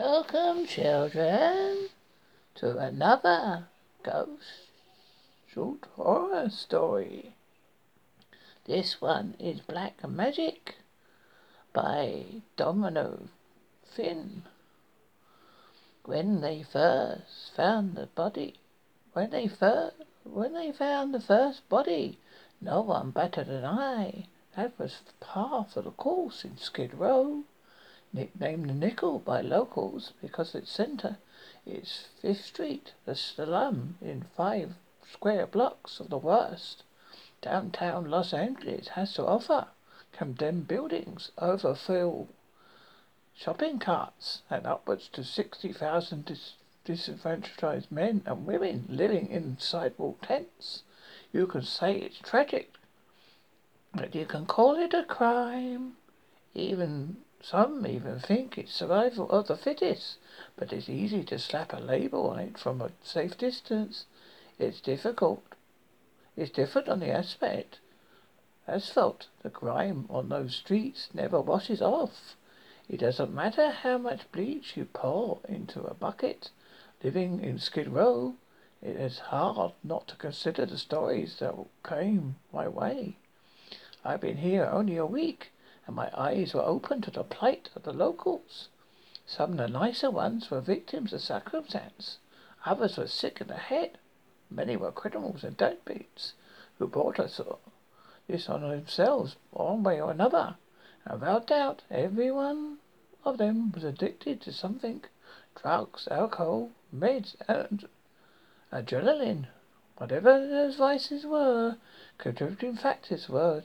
Welcome, children, to another ghost short horror story. This one is Black Magic by Domino Finn. When they first found the body, when they first, when they found the first body, no one better than I. That was part of the course in Skid Row nicknamed the Nickel by locals because its centre is Fifth Street, the slum in five square blocks of the worst downtown Los Angeles has to offer. Condemned buildings, overfilled shopping carts, and upwards to 60,000 dis- disenfranchised men and women living in sidewalk tents. You can say it's tragic, but you can call it a crime. Even some even think it's survival of the fittest, but it's easy to slap a label on it from a safe distance. It's difficult. It's different on the aspect. Asphalt, the grime on those streets never washes off. It doesn't matter how much bleach you pour into a bucket. Living in Skid Row, it is hard not to consider the stories that came my way. I've been here only a week, and my eyes were open to the plight of the locals. Some of the nicer ones were victims of circumstance. Others were sick in the head. Many were criminals and deadbeats who brought us this on themselves one way or another. And without doubt, every one of them was addicted to something drugs, alcohol, meds, and adrenaline. Whatever those vices were, contributing factors were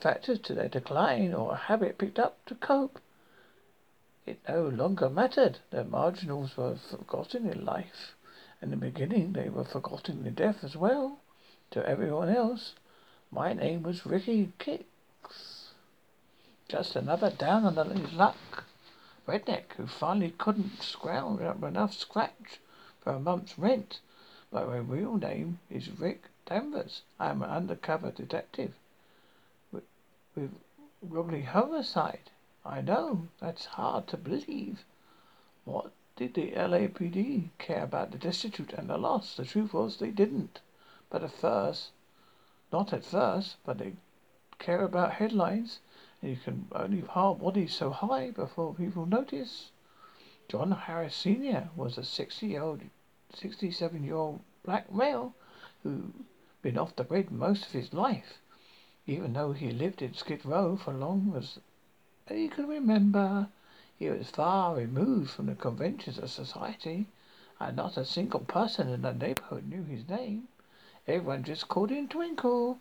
factors to their decline or a habit picked up to cope. It no longer mattered. The marginals were forgotten in life. In the beginning, they were forgotten in death as well. To everyone else, my name was Ricky Kicks. Just another down on his luck redneck who finally couldn't scrounge up enough scratch for a month's rent. But my real name is Rick Danvers. I am an undercover detective with Robbery homicide. I know, that's hard to believe. What did the LAPD care about the destitute and the lost? The truth was they didn't. But at first, not at first, but they care about headlines, and you can only pile bodies so high before people notice. John Harris Sr. was a 60-year-old, 67-year-old black male who'd been off the grid most of his life even though he lived in Skid Row for long as he could remember. He was far removed from the conventions of society, and not a single person in the neighborhood knew his name. Everyone just called him Twinkle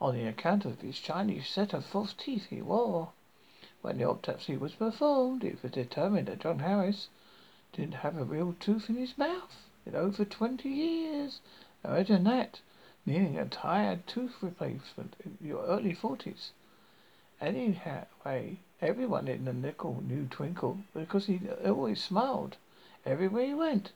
on the account of his shiny set of false teeth he wore. When the autopsy was performed, it was determined that John Harris didn't have a real tooth in his mouth in over twenty years. Imagine that needing a tired tooth replacement in your early forties. Anyway, everyone in the nickel knew Twinkle because he always smiled everywhere he went.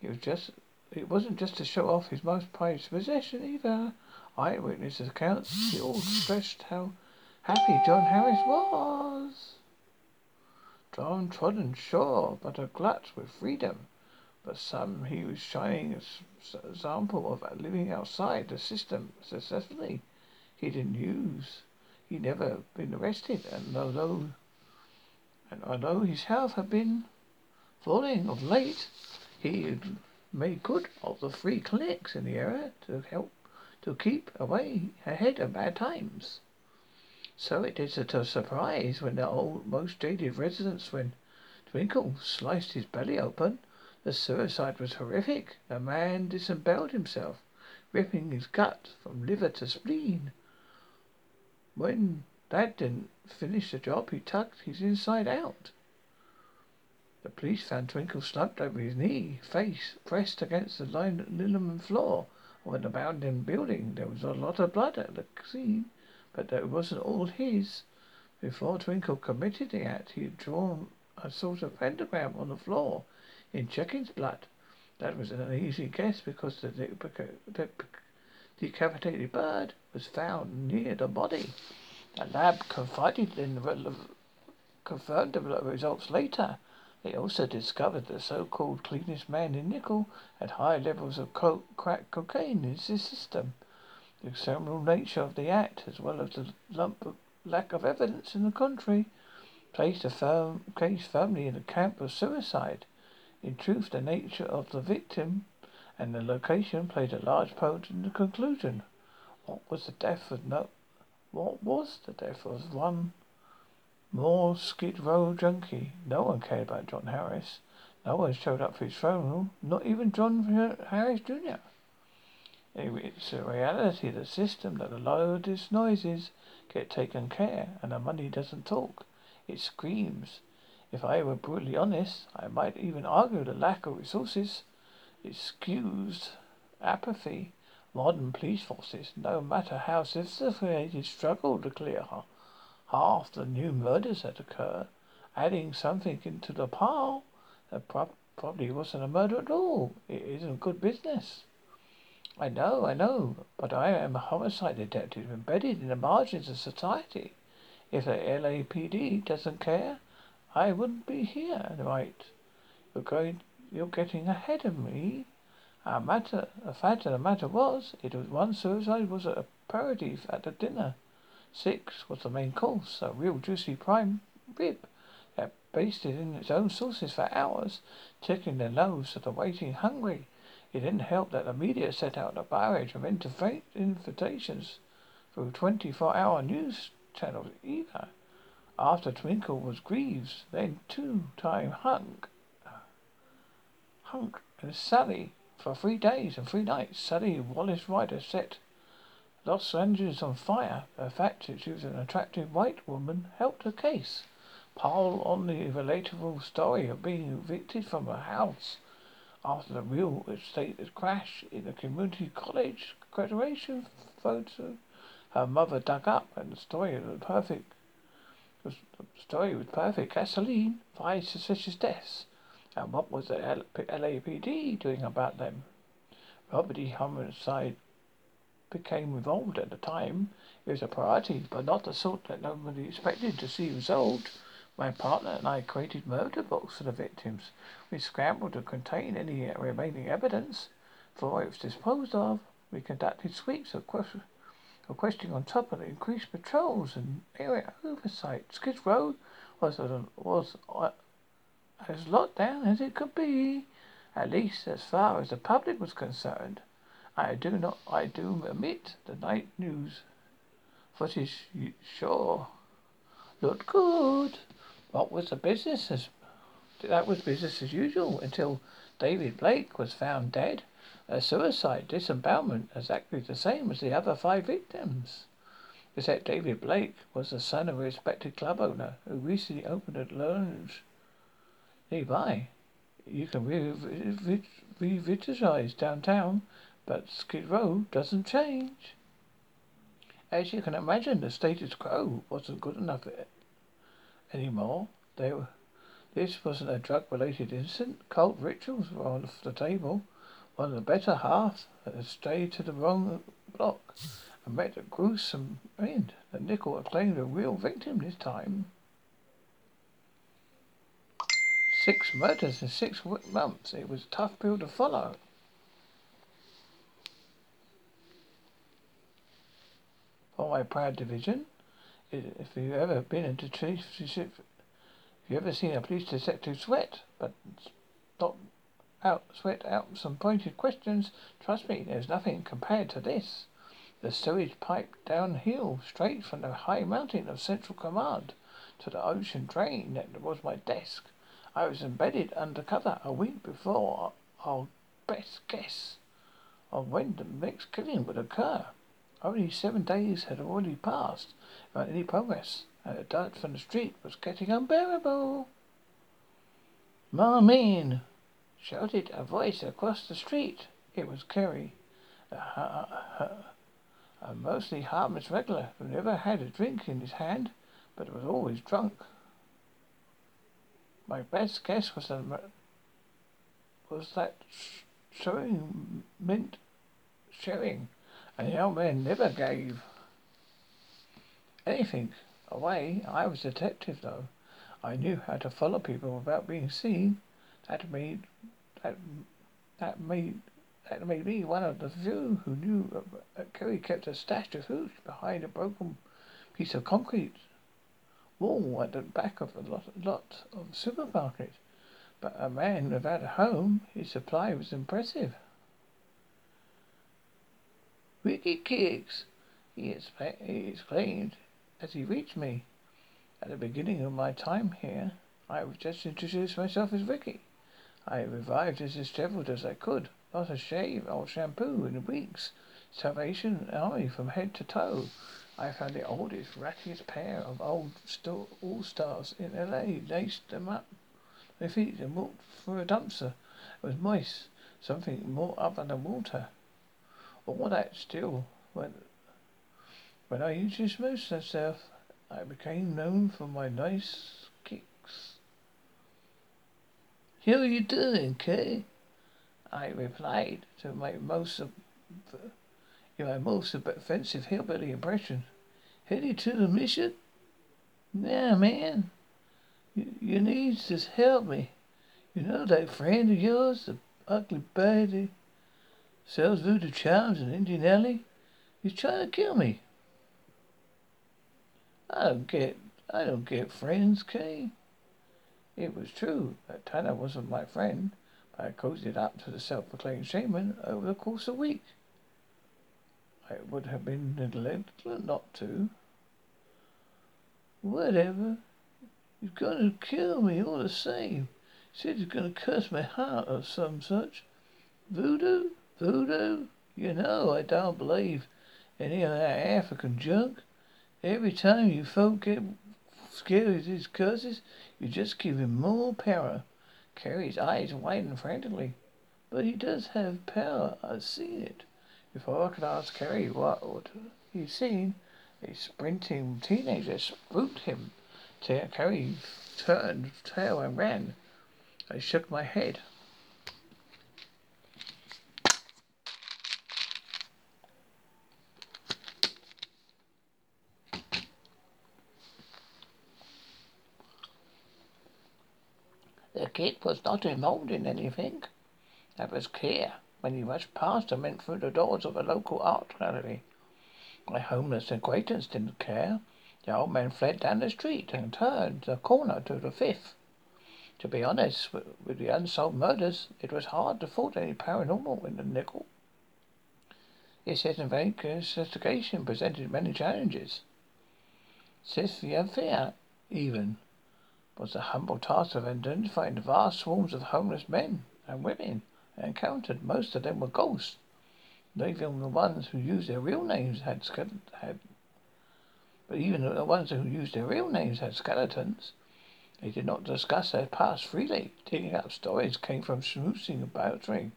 It was just it wasn't just to show off his most prized possession either. Eyewitness accounts he all stressed how happy John Harris was. John trodden sure, but a glut with freedom but some he was shining an example of living outside the system successfully. He didn't use. He'd never been arrested, and although and although his health had been falling of late, he had made good of the free clinics in the area to help to keep away ahead of bad times. So it is a surprise when the old, most jaded residents, when Twinkle sliced his belly open the suicide was horrific. The man disemboweled himself, ripping his gut from liver to spleen. When that didn't finish the job, he tucked his inside out. The police found Twinkle slumped over his knee, face pressed against the linoleum floor of an abandoned building. There was a lot of blood at the scene, but that wasn't all his. Before Twinkle committed the act, he had drawn a sort of pentagram on the floor in chicken's blood. That was an easy guess because the, decapitated bird was found near the body. The lab confided in the confirmed the results later. They also discovered the so-called cleanest man in Nickel had high levels of coke, crack cocaine in his system. The criminal nature of the act, as well as the of lack of evidence in the country, placed the firm case firmly in the camp of suicide. In truth, the nature of the victim and the location played a large part in the conclusion. What was the death of no? What was the death of one more Skid Row junkie? No one cared about John Harris. No one showed up for his funeral. Not even John Harris Jr. It's a reality of the system that the loudest noises get taken care, and the money doesn't talk. It screams. If I were brutally honest, I might even argue the lack of resources. Excused apathy. Modern police forces, no matter how sophisticated, struggle to clear half the new murders that occur. Adding something into the pile that pro- probably wasn't a murder at all. It isn't good business. I know, I know, but I am a homicide detective embedded in the margins of society. If the LAPD doesn't care, I wouldn't be here, right? You're going, you're getting ahead of me. A matter, a fact of the matter was, it was one suicide was a aperitif at the dinner. Six was the main course, a real juicy prime rib that basted in its own sauces for hours, tickling the nose of the waiting hungry. It didn't help that the media set out a barrage of invitations through 24-hour news channels either. After Twinkle was Greaves, then two-time hunk, hunk and Sally for three days and three nights. Sally Wallace Ryder set Los Angeles on fire. The fact that she was an attractive white woman helped her case. Pile on the relatable story of being evicted from her house after the real estate crash in the community college graduation photo her mother dug up, and the story of the perfect the story was perfect. Gasoline, five suspicious deaths. And what was the LAPD doing about them? Robbery homicide became involved at the time. It was a priority, but not the sort that nobody expected to see resolved. My partner and I created murder books for the victims. We scrambled to contain any remaining evidence. Before it was disposed of, we conducted sweeps of, question, of questioning on top of the increased patrols and area oversight. Skid Row was, was uh, as locked down as it could be, at least as far as the public was concerned. I do not, I do admit the night news footage sure looked good. What was the business as that was business as usual until David Blake was found dead. A suicide, disembowelment, exactly the same as the other five victims. Except David Blake was the son of a respected club owner who recently opened a lounge nearby. You can revitalize downtown, but Skid Row doesn't change. As you can imagine, the status quo wasn't good enough anymore. There, this wasn't a drug-related incident. Cult rituals were off the table. One of the better half had strayed to the wrong block and met a gruesome end. The nickel had claimed a real victim this time. Six murders in six months. It was a tough pill to follow. For my proud division, if you've ever been into chief, if you've ever seen a police detective sweat, but not out sweat out some pointed questions, trust me, there's nothing compared to this. The sewage pipe downhill, straight from the high mountain of Central Command to the ocean drain that was my desk. I was embedded undercover a week before our best guess of when the next killing would occur. Only seven days had already passed without any progress, and the dirt from the street was getting unbearable. Marmin! Shouted a voice across the street. It was Kerry, a, a, a, mostly harmless regular who never had a drink in his hand, but was always drunk. My best guess was that, was that showing meant sharing and the old man never gave anything away. I was a detective, though. I knew how to follow people without being seen. That made that that made that made me one of the few who knew that uh, Kerry kept a stash of hooch behind a broken piece of concrete wall at the back of a lot, lot of supermarket. But a man without a home, his supply was impressive. Ricky Kicks, he, he exclaimed as he reached me. At the beginning of my time here, I was just introduced myself as Ricky. I revived as disheveled as I could, not a shave or shampoo in weeks. Salvation Army from head to toe. I found the oldest, rattiest pair of old all stars in L.A. laced them up my feet and walked through a dumpster. It was moist, something more up than water. All that still, when when I introduced myself, I became known for my nice kicks. How are you doing, Kay? I replied to my most of, in my most offensive hillbilly impression. Headed to the mission? Yeah, man. You, you need to help me. You know that friend of yours, the ugly baddie, sells voodoo charms in Indian Alley? He's trying to kill me. I don't get, I don't get friends, Kay. It was true that Tanner wasn't my friend, but I cozied up to the self-proclaimed shaman over the course of a week. It would have been neglectful not to. Whatever. He's going to kill me all the same. He said he's going to curse my heart or some such. Voodoo? Voodoo? You know I don't believe any of that African junk. Every time you folk get of his curses, you just give him more power. Kerry's eyes widened frantically. But he does have power. I've seen it. Before I could ask Kerry what he'd seen, a sprinting teenager spooked him. Kerry turned tail and ran. I shook my head. The kid was not involved in anything. That was clear when he rushed past and went through the doors of a local art gallery. My homeless acquaintance didn't care. The old man fled down the street and turned the corner to the fifth. To be honest, with the unsolved murders, it was hard to fault any paranormal in the nickel. Yes, Its investigation presented many challenges. Cynthia even was the humble task of identifying the vast swarms of homeless men and women I encountered. Most of them were ghosts. Even the ones who used their real names had had, but even the ones who used their real names had skeletons. They did not discuss their past freely. Digging up stories came from schmoozing and bantering,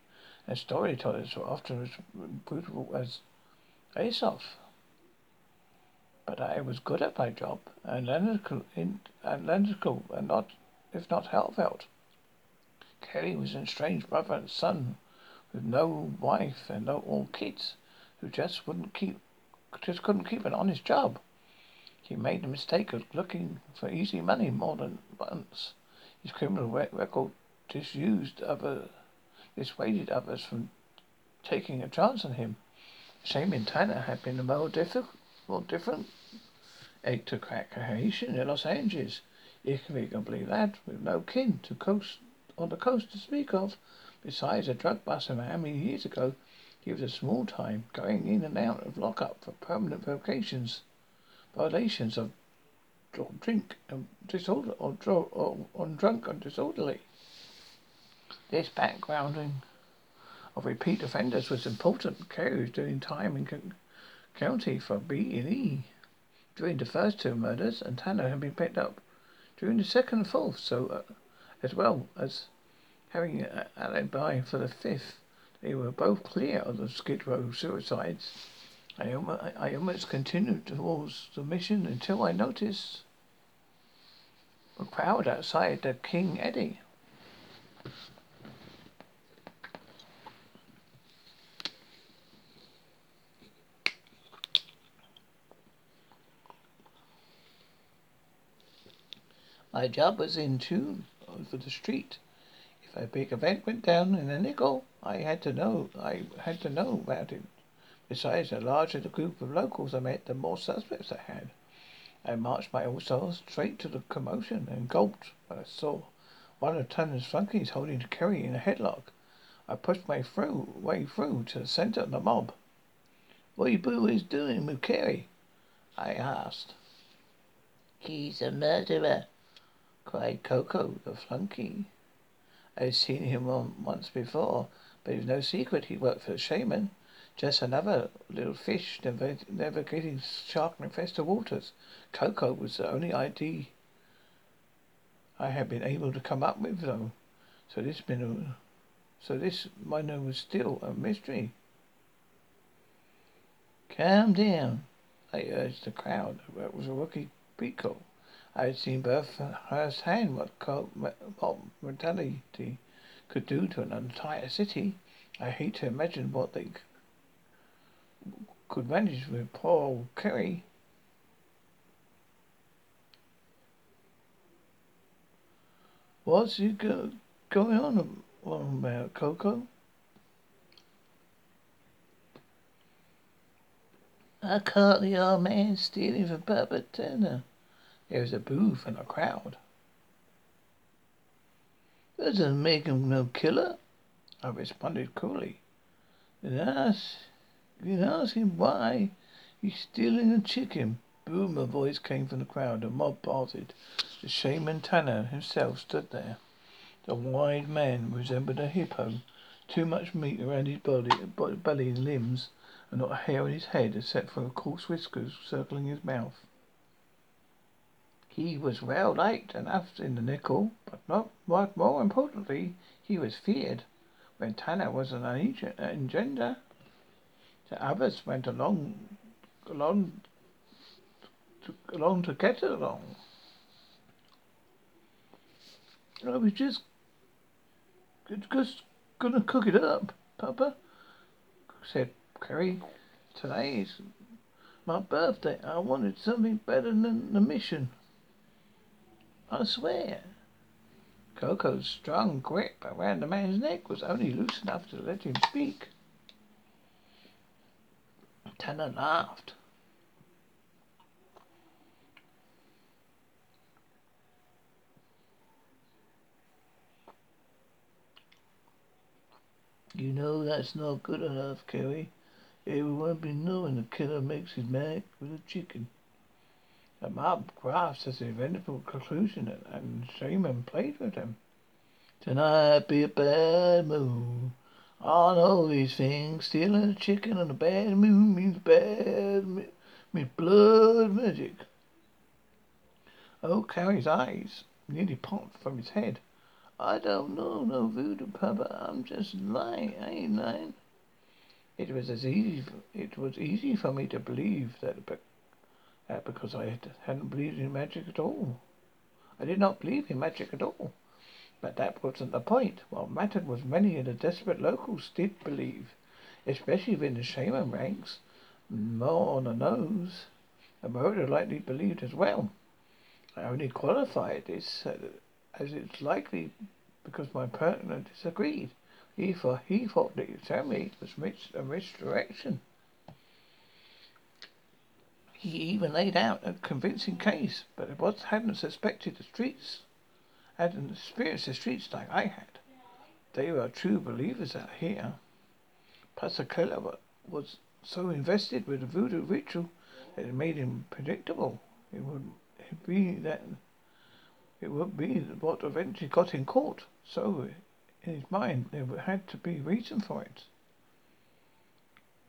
and storytellers were often as brutal as Aesop but I was good at my job, and analytical, in, and not, if not heartfelt. Kelly was an estranged brother and son with no wife and no all kids, who just wouldn't keep, just couldn't keep an honest job. He made the mistake of looking for easy money more than once. His criminal record disused other, dissuaded others from taking a chance on him. Shaman Tanner had been a more difficult, more different egg to crack Haitian in Los Angeles. Believe that, with no kin to coast on the coast to speak of. Besides a drug bust in Miami years ago, he was a small time, going in and out of lockup for permanent vocations, violations of drink and disorder or, or on drunk and disorderly. This backgrounding of repeat offenders was important. Kerry was doing time in county for B and E during the first two murders, and Tanner had been picked up during the second and fourth, so uh, as well as having an alibi for the fifth. They were both clear of the Skid Row suicides. I, I almost continued towards the mission until I noticed a crowd outside the King Eddie. My job was in tune over the street. If a big event went down in a nickel, I had to know. I had to know about it. Besides, the larger the group of locals I met, the more suspects I had. I marched my all stars straight to the commotion and gulped when I saw one of Tanner's flunkies holding Kerry in a headlock. I pushed my through, way through to the center of the mob. What are you boys doing with Kerry? I asked. He's a murderer, cried Coco, the flunky. I had seen him once before, but it was no secret he worked for the shaman. Just another little fish getting shark-infested waters. Coco was the only ID I had been able to come up with, though. So this a, so this minor was still a mystery. Calm down, I urged the crowd. It was a rookie prequel. I had seen both firsthand what, what mortality could do to an entire city. I hate to imagine what they could manage with poor old Kerry. What's he go, going on about, Coco? I caught the old man stealing from Papa Tanner. There was a boo from the crowd. Doesn't make him no killer, I responded coolly. Then ask, you ask him why he's stealing a chicken. Boom, a voice came from the crowd. The mob parted. The shaman Tanner himself stood there. The wide man resembled a hippo. Too much meat around his body, belly and limbs, and not a hair on his head except for coarse whiskers circling his mouth. He was well liked enough in the nickel, but not what more importantly, he was feared. When Tanner was an engender, the others went along along to, along to get along. I was just, just gonna cook it up, Papa, said Kerry. Today's my birthday. I wanted something better than the mission. I swear. Coco's strong grip around the man's neck was only loose enough to let him speak. Tanner laughed. You know that's not good enough, Kerry. Everyone be knowing the killer makes his mark with a chicken. The mob grasped as a venerable conclusion and Shaman played with him. Tonight be a bad moon. I know these things. Stealing a chicken on a bad moon means bad, means blood magic. Oh, Kerry's eyes nearly popped from his head. I don't know no voodoo, Papa. I'm just lying. I ain't lying. It was as easy. It was easy for me to believe that, that because I had, hadn't believed in magic at all. I did not believe in magic at all. But that wasn't the point. What mattered was many of the desperate locals did believe, especially within the shaman ranks. More on the nose. The murderer likely believed as well. I only qualified this uh, as it's likely because my partner disagreed. He thought, he thought the ceremony was a misdirection. He even laid out a convincing case, but it was, hadn't suspected the streets, hadn't experienced the streets like I had. They were true believers out here. Keller was so invested with the voodoo ritual that it made him predictable. It would be that it would be what eventually got in court. So, in his mind, there had to be reason for it.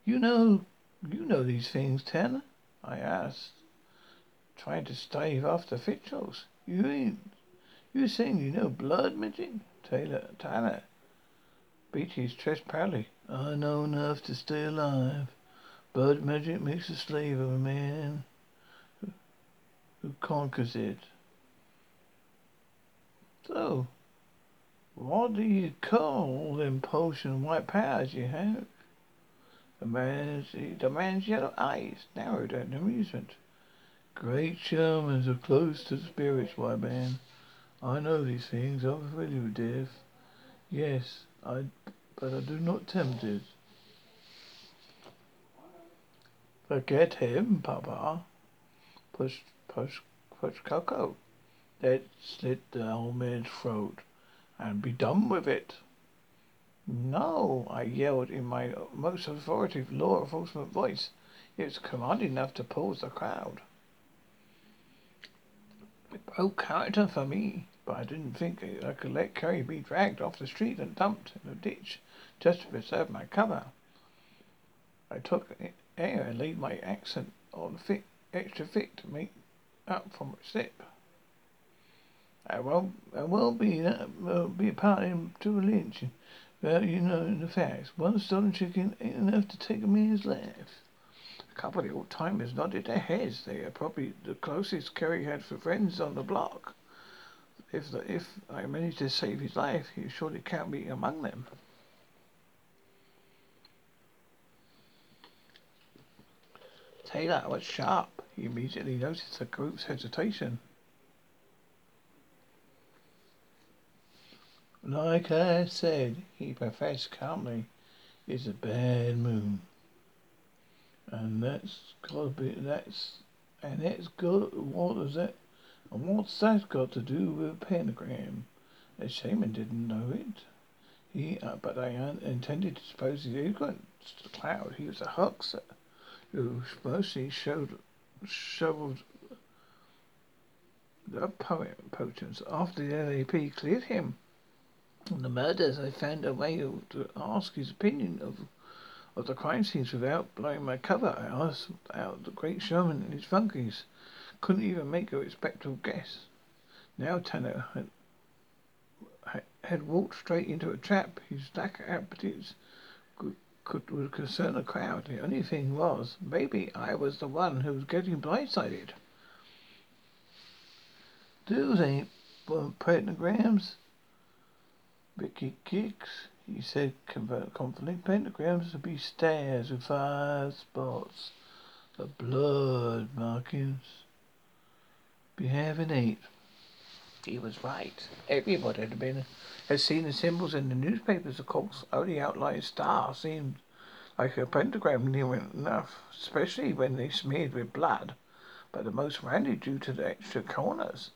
You know, you know these things, Tanner? I asked, trying to stave off the fitchels. You ain't, you saying you know blood magic? Taylor, Tanner beat his chest proudly. I know enough to stay alive. Blood magic makes a slave of a man who, who conquers it. So, what do you call them potion white powers you have? The man's, the man's yellow eyes narrowed in amusement. Great shamans are close to the spirits, my man. I know these things. I'm familiar with death. Yes, I, but I do not tempt it. Forget him, Papa. Push, push, push Coco. Let's slit the old man's throat and be done with it. No, I yelled in my most authoritative law enforcement voice. It was commanding enough to pause the crowd. Broke character for me, but I didn't think I could let Kerry be dragged off the street and dumped in a ditch just to preserve my cover. I took air and laid my accent on thick, extra thick to make up for my slip. I won't, I won't be, uh, will be parting to lynch. Well, you know the facts. One stolen chicken ain't enough to take a man's life. A couple of old timers nodded their heads. They are probably the closest Kerry had for friends on the block. If the, if I managed to save his life, he surely can't be among them. Taylor was sharp. He immediately noticed the group's hesitation. Like I said, he professed calmly, it's a bad moon. And that's gotta be, that's, and that's got, what is that, and what's that got to do with a pentagram? The shaman didn't know it. He, uh, but I un- intended to suppose the ignorant cloud. He was a huckster who mostly showed, shoveled the poem potions after the LAP cleared him. On the murders, I found a way to ask his opinion of of the crime scenes without blowing my cover. I asked out the great showman and his funkies. Couldn't even make a respectable guess. Now Tanner had, had walked straight into a trap. His lack of aptitudes could, could would concern the crowd. The only thing was, maybe I was the one who was getting blindsided. Those ain't pentagrams. Ricky kicks, he said confidently. Pentagrams would be stairs with five spots. The blood markings be having eight. He was right. Everybody had been had seen the symbols in the newspapers, of course. Only outlying star seemed like a pentagram near enough, especially when they smeared with blood. But the most rarely due to the extra corners.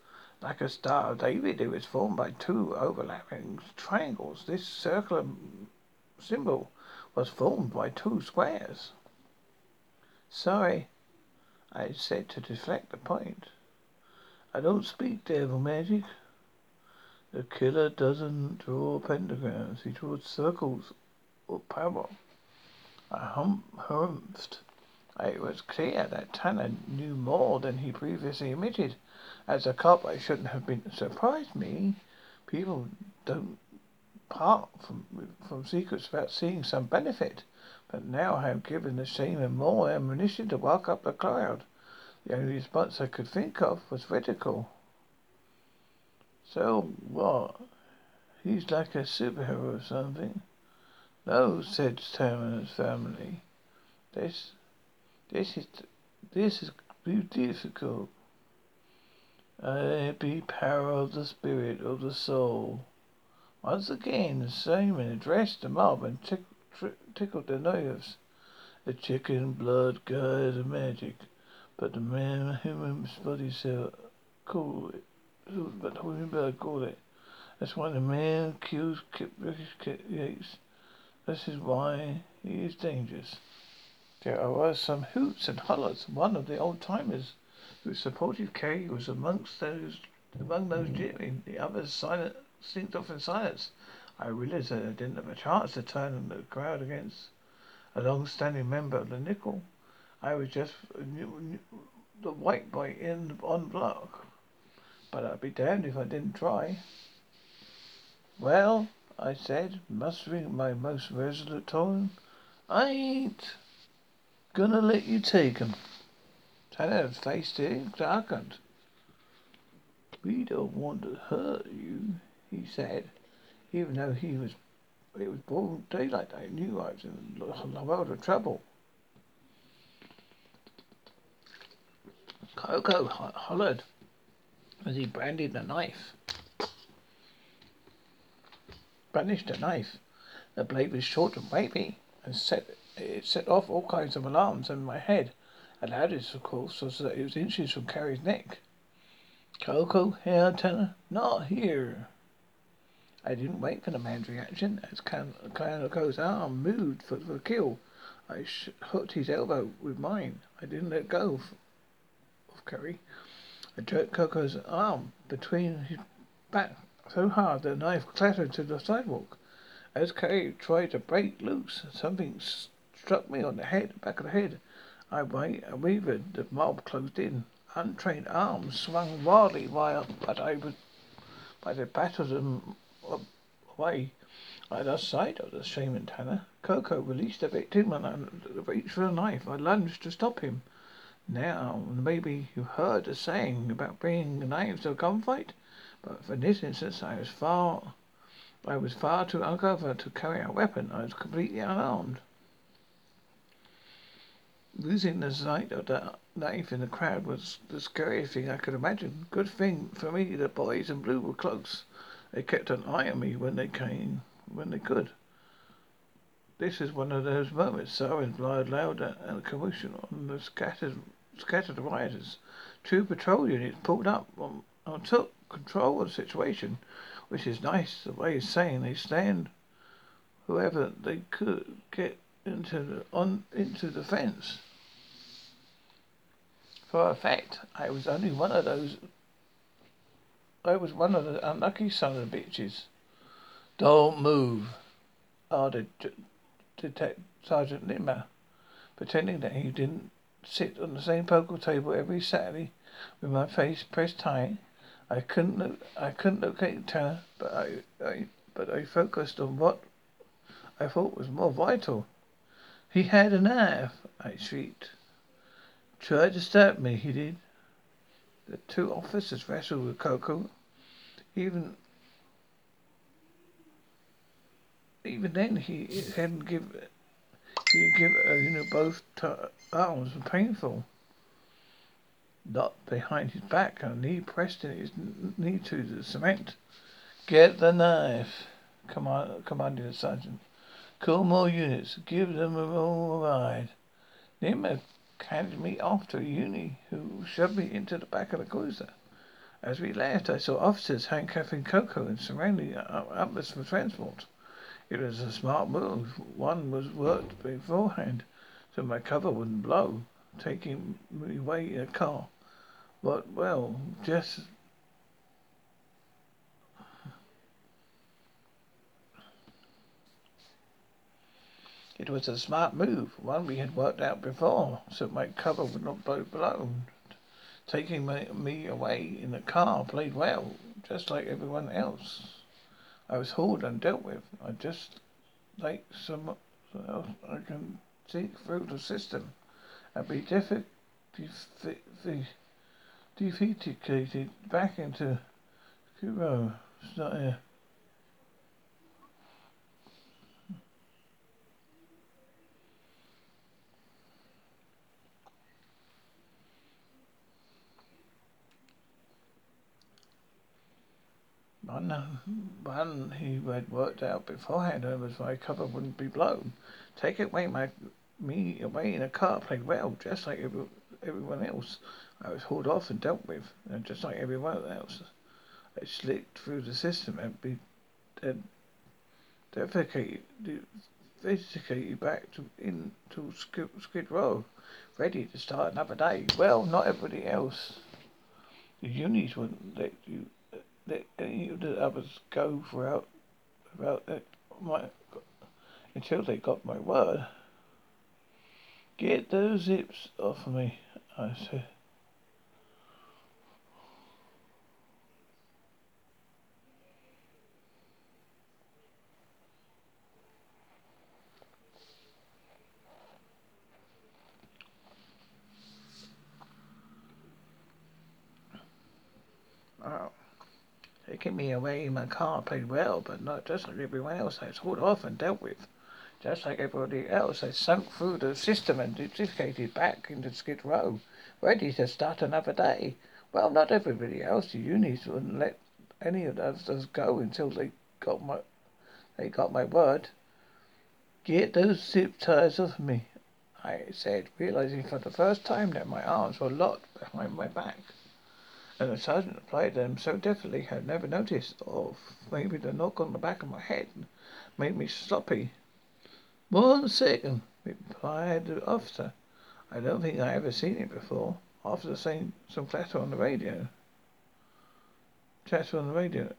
Like a Star of David, it was formed by two overlapping triangles. This circular symbol was formed by two squares. Sorry, I said to deflect the point. I don't speak devil magic. The killer doesn't draw pentagrams. He draws circles or power. I hum- humphed. It was clear that Tanner knew more than he previously admitted. As a cop, I shouldn't have been surprised me. People don't part from from secrets without seeing some benefit. But now I have given the shaman more ammunition to work up the crowd. The only response I could think of was ridicule. So what? He's like a superhero or something. No, said Tammany's family. This, this is, this is difficult. I be power of the spirit of the soul. Once again, the shaman addressed the mob and tick, tickled their nerves. The chicken blood guide of magic, but the man human body cell call it. But human blood call it. That's why the man kills Yates. This is why he is dangerous. There were some hoots and hollers. One of the old timers who supported Kay was amongst those among those jeering. The others silent slinked off in silence. I realized that I didn't have a chance to turn the crowd against a long-standing member of the Nickel. I was just the white boy in on block. But I'd be damned if I didn't try. Well, I said, mustering my most resolute tone, I ain't gonna let you take 'em. Tanner's face darkened. We don't want to hurt you, he said, even though he was it was broad daylight. I knew I was in a world of trouble. Coco hollered as he brandished a knife. brandished a knife. The blade was short and wavy, and set it set off all kinds of alarms in my head. The loudest, of course, was that it was inches from Kerry's neck. Coco, here, Tanner, not here. I didn't wait for the man's reaction. As Coco's arm moved for the kill, I sh- hooked his elbow with mine. I didn't let go of, of. I jerked Coco's arm between his back so hard the knife clattered to the sidewalk. As Carrie tried to break loose, something struck me on the head, back of the head. I wavered. The mob closed in. Untrained arms swung wildly while, but I was, but I battered them away. I lost sight of the shaman Tanner. Coco released the victim and reached for a knife. I lunged to stop him. Now, maybe you heard the saying about bringing knives to a gunfight, but for this instance, I was far, I was far too uncovered to carry a weapon. I was completely unarmed. Losing the sight of the knife in the crowd was the scariest thing I could imagine. Good thing for me the boys in blue were close. They kept an eye on me when they came, when they could. This is one of those moments. Sirens blared louder and commotion on the scattered, scattered rioters. Two patrol units pulled up and took control of the situation, which is nice. The way of saying they stand whoever they could get into the, on into the fence. For a fact, I was only one of those. I was one of the unlucky son of bitches. Don't move, ordered Detective Sergeant Limmer, pretending that he didn't sit on the same poker table every Saturday with my face pressed tight. I couldn't look, I couldn't locate Tanner, but I, I but I focused on what I thought was more vital. He had a knife, I shrieked. Tried to stab me, he did. The two officers wrestled with Coco. Even even then, he hadn't give he didn't give uh, you know both t- arms were painful. Not behind his back, a knee pressed in his knee to the cement. Get the knife, command, commanded the sergeant. Call more units. Give them a ride. Nimmer handed me off to a uni who shoved me into the back of the cruiser. As we left, I saw officers handcuffing Coco and surrounding Atlas for transport. It was a smart move. One was worked beforehand, so my cover wouldn't blow, taking me away in a car. But, well, just It was a smart move, one we had worked out before, so my cover would not be blown. Taking my, me away in the car played well, just like everyone else. I was hauled and dealt with. I just like some else I can think through the system and be defi- defeated back into Kuro. It's not here. One, one he had worked out beforehand was my cover wouldn't be blown. Take it away my me away in a car played well, just like every, everyone else. I was hauled off and dealt with, and just like everyone else. I slipped through the system and be defecated, defecated back to into Skid, Skid Row, ready to start another day. Well, not everybody else. The unis wouldn't let you let any of the others go without, without my, until they got my word. Get those zips off of me, I said. Oh. Taking me away in my car played well, but not just like everyone else. I was hauled off and dealt with. Just like everybody else, I sunk through the system and defecated back into Skid Row, ready to start another day. Well, not everybody else. The unis wouldn't let any of us go until they got my They got my word. Get those zip ties off me, I said, realizing for the first time that my arms were locked behind my back. And the sergeant applied them so deftly I had never noticed, or maybe the knock on the back of my head made me sloppy. One second, replied the officer. I don't think I ever seen it before. After saying some clatter on the radio. Chatter on the radio.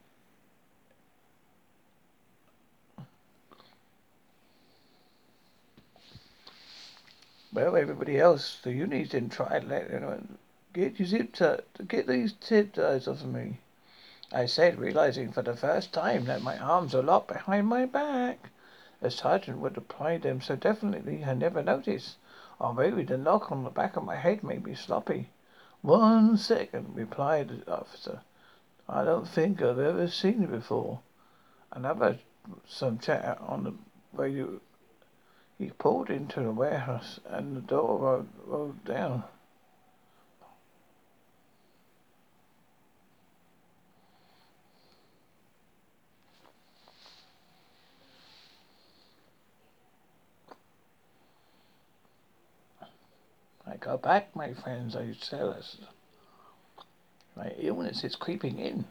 Well, everybody else, the unis didn't try to let anyone get your zip tie, get these zip ties off of me. I said, realizing for the first time that my arms were locked behind my back. The sergeant would apply them so definitely I never noticed. Or maybe the knock on the back of my head made me sloppy. One second, replied the officer. I don't think I've ever seen it before. Another some chatter on the radio he pulled into the warehouse and the door rolled, rolled down. I go back, my friends, I tell us. My illness is creeping in.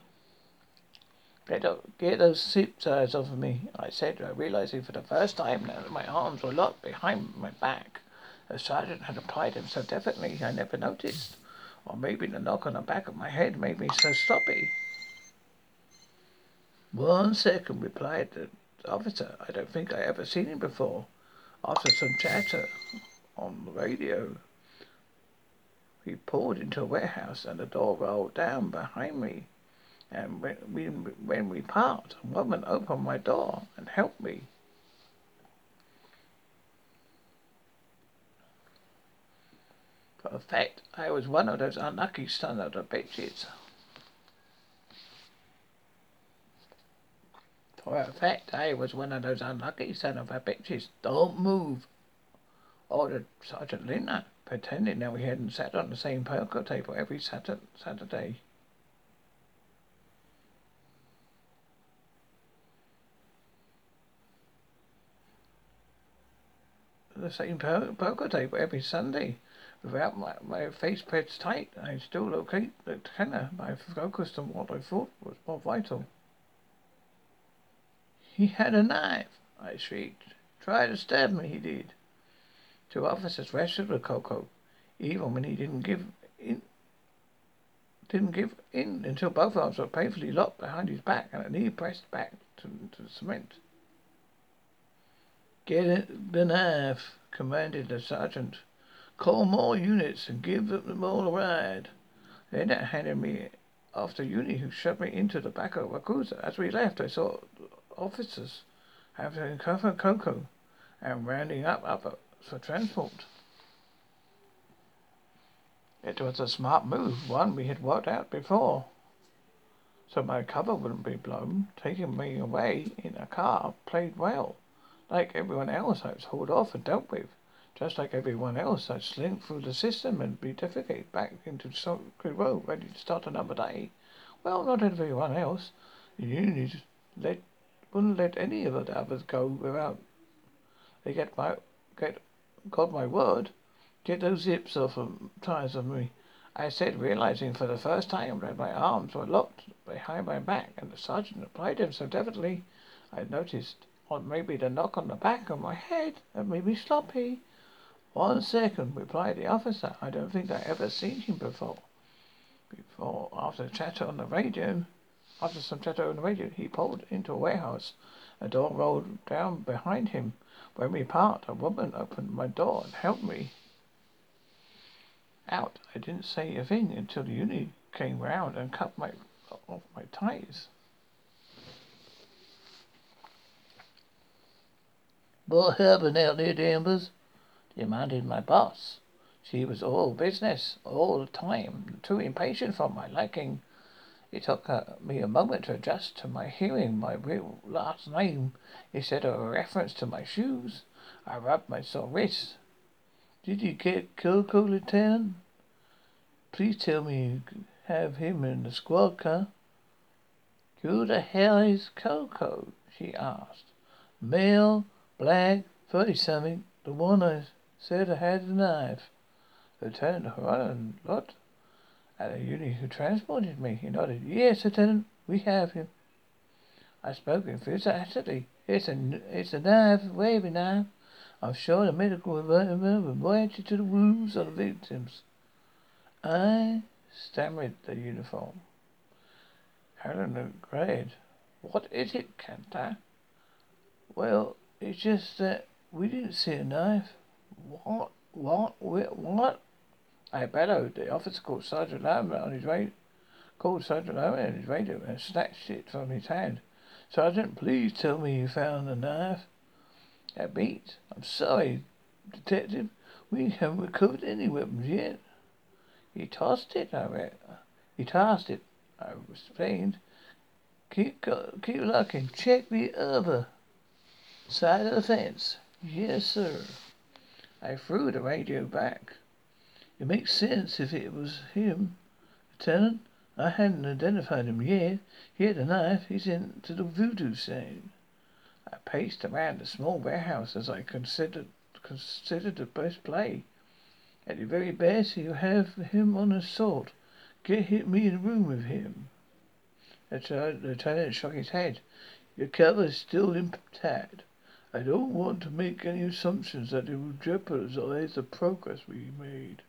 Get, get those zip ties off of me, I said, realizing for the first time now that my arms were locked behind my back. The sergeant had applied them so definitely I never noticed. Or maybe the knock on the back of my head made me so sloppy. One second, replied the officer. I don't think I ever seen him before. After some chatter on the radio, he pulled into a warehouse and the door rolled down behind me. And when we, when we part, a woman opened my door and helped me. For a fact, I was one of those unlucky son of the bitches. For a fact, I was one of those unlucky son of a bitches. Don't move, ordered Sergeant Lindner, pretending that we hadn't sat on the same poker table every Saturday. the same poker table every Sunday. Without my, my face pressed tight, I still locate the tenor. I focused on what I thought was more vital. He had a knife, I shrieked. Tried to stab me, he did. Two officers wrestled with Coco, even when he didn't give in. Didn't give in until both arms were painfully locked behind his back and a knee pressed back to, to the cement. Get the knife, commanded the sergeant. Call more units and give them all a ride. Then it handed me off to Uni, who shoved me into the back of a cruiser. As we left, I saw officers having cover Coco and rounding up up for transport. It was a smart move, one we had worked out before. So my cover wouldn't be blown. Taking me away in a car played well. Like everyone else, I was hauled off and dealt with. Just like everyone else, I'd slink through the system and be defecated back into Sacred Row, ready to start another day. Well, not everyone else. The unions let wouldn't let any of the others go without they get my get got my word. Get those zips off of ties of me. I said, realizing for the first time that my arms were locked behind my back, and the sergeant applied them so definitely I noticed or maybe the knock on the back of my head that made me sloppy. One second, replied the officer. I don't think I ever seen him before. Before, after chatter on the radio, after some chatter on the radio, he pulled into a warehouse. A door rolled down behind him. When we part, a woman opened my door and helped me out. I didn't say a thing until the unit came round and cut my off my ties. What happened out there, Danvers? demanded my boss. She was all business all the time, too impatient for my liking. It took uh, me a moment to adjust to my hearing my real last name instead of a reference to my shoes. I rubbed my sore wrist. Did you get Coco, Lieutenant? Please tell me you have him in the squad car. Who the hell is Coco? she asked. Male, black, thirty-something, the one I said I had the knife. Lieutenant Ronald Lott at the unit who transported me. He nodded. Yes, Lieutenant, we have him. I spoke enthusiastically. It's a, it's a knife, wavy knife. I'm sure the medical environment will voyage to the wounds of the victims. I stammered the uniform. Helen agreed. What is it, Cantor? Well, it's just that we didn't see a knife. What? What? What? I bellowed. The officer called Sergeant Lambert on his radio. Called Sergeant Lambert on his radio and snatched it from his hand. Sergeant, please tell me you found the knife. That beats. I'm sorry, Detective. We haven't recovered any weapons yet. He tossed it, I read. He tossed it, I explained. Keep, keep looking. Check the other side of the fence. Yes, sir. I threw the radio back. It makes sense if it was him. Lieutenant, I hadn't identified him yet. He had a knife. He's into the voodoo scene. I paced around the small warehouse as I considered considered the best play. At the very best, you have him on assault. Get hit me in the room with him. The lieutenant shook his head. Your cover is still intact. I don't want to make any assumptions that it will jeopardize the progress we made.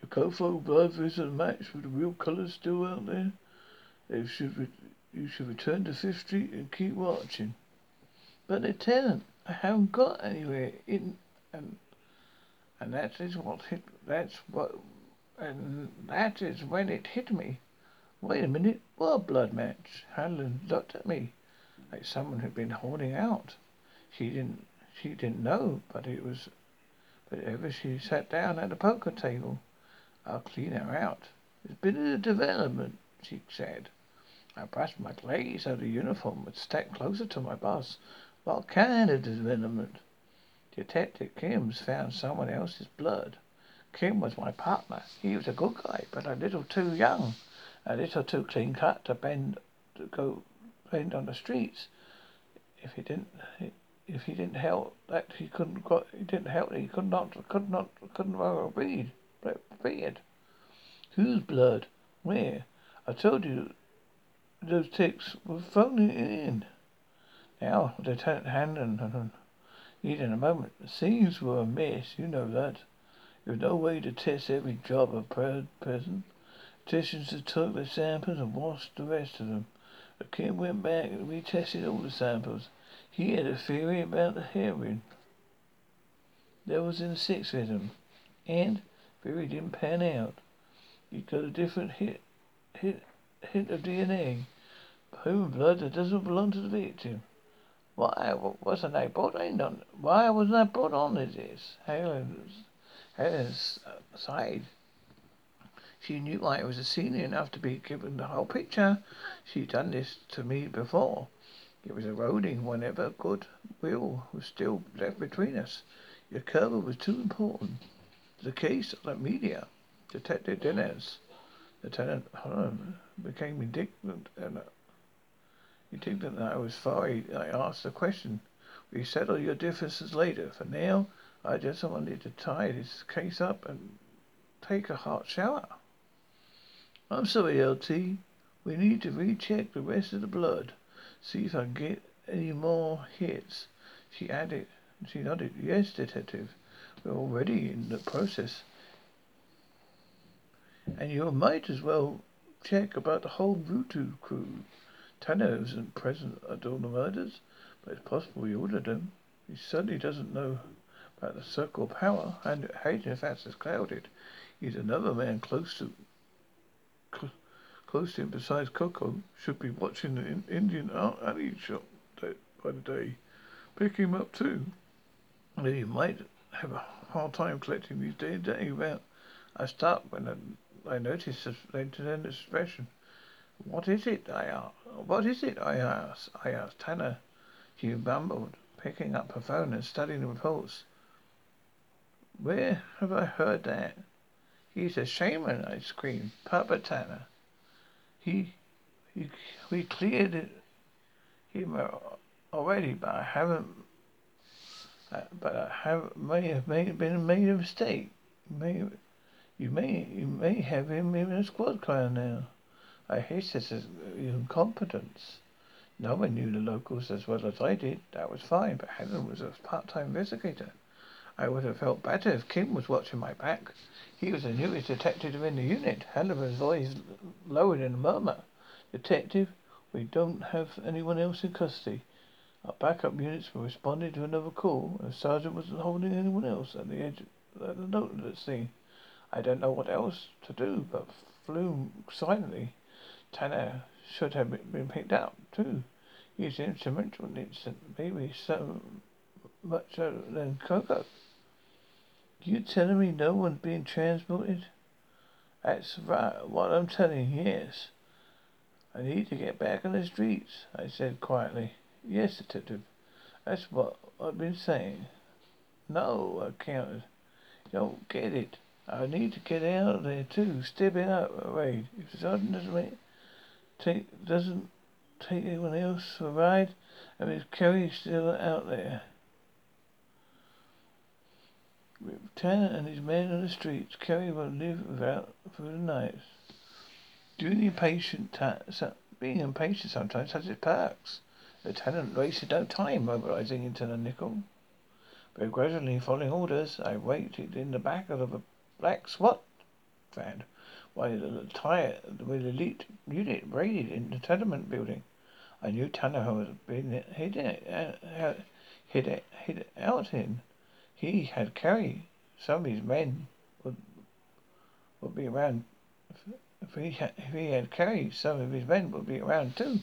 Your coat blood vessel match with the real colors still out there. They should re- you should return to Fifth Street and keep watching. But Lieutenant, I haven't got anywhere in and and that is what hit that's what and that is when it hit me. Wait a minute, what a blood match. Helen looked at me like someone who'd been holding out. She didn't she didn't know, but it was but ever she sat down at the poker table. I'll clean her out. There's been a development, she said. I brushed my glaze out of uniform and stepped closer to my boss. What kind of development? Detective Kim's found someone else's blood. Kim was my partner. He was a good guy, but a little too young, a little too clean cut to bend to go bend on the streets. If he didn't, if he didn't help that he couldn't he didn't help he could not could not couldn't read read. Whose blood? Where? I told you those ticks were phoning in. Now, Lieutenant need in a moment. The scenes were a mess, you know that. There's no way to test every job of prison. Technicians took the samples and washed the rest of them. The kid went back and retested all the samples. He had a theory about the heroin that was in the sixth victim, and theory didn't pan out. He got a different hit, hit, hint of DNA, human blood that doesn't belong to the victim. Why wasn't I brought in on? Why wasn't I brought on to this? Helen's, Helen's uh, side. She knew I was a senior enough to be given the whole picture. She'd done this to me before. It was eroding whenever good will was still left between us. Your cover was too important. The case of the media. Detective Dennis, Lieutenant Holland became indignant and uh, think that I was sorry I asked the question. We settle your differences later. For now, I just wanted to tie this case up and take a hot shower. I'm sorry, LT. We need to recheck the rest of the blood. See if I can get any more hits. She added. She nodded. Yes, detective. Already in the process. And you might as well check about the whole voodoo crew. Tanner isn't present at all the murders, but it's possible he ordered them. He certainly doesn't know about the circle of power, and Hayden, if that's clouded, he's another man close to cl- close to him besides Coco. Should be watching the Indian alley shop by the day. Pick him up too. And he might have a hard time collecting these day day about. I stopped when I, I noticed the Lieutenant's expression. What is it? I asked. What is it? I asked. I asked Tanner. She mumbled, picking up her phone and studying the reports. Where have I heard that? He's a shaman, I screamed. Papa Tanner. He, he, we cleared it, him already, but I haven't. Uh, but I have may have made been made a mistake. May you may you may have him in a squad car now. I hate this as incompetence. No one knew the locals as well as I did. That was fine, but Helen was a part-time investigator. I would have felt better if Kim was watching my back. He was the newest detective in the unit. Helen voice lowered in a murmur. Detective, we don't have anyone else in custody. Our backup units were responding to another call, and the sergeant wasn't holding anyone else at the edge of the note scene. I don't know what else to do, but flew silently. Tanner should have been picked up, too. He's instrumental in the incident, maybe so much so than Coco. You telling me no one's being transported? That's right, what I'm telling you, yes. I need to get back on the streets, I said quietly. Yes, detective. That's what I've been saying. No, I countered. You don't get it. I need to get out of there too. Stepping up, Wade. If the sergeant doesn't make, take doesn't take anyone else for a ride, and Miss Kerry's still out there. With Tanner and his men on the streets, Kerry will live without through the nights. Being impatient, ta- uh, being impatient sometimes has its perks. Lieutenant wasted no time mobilizing into the nickel. But gradually following orders, I waited in the back of a black SWAT van while the entire the elite unit raided in the tenement building. I knew Tanner had been hid, uh, hid, hid out in. He had carried some of his men would would be around. If he had, if he had carried some of his men would be around too.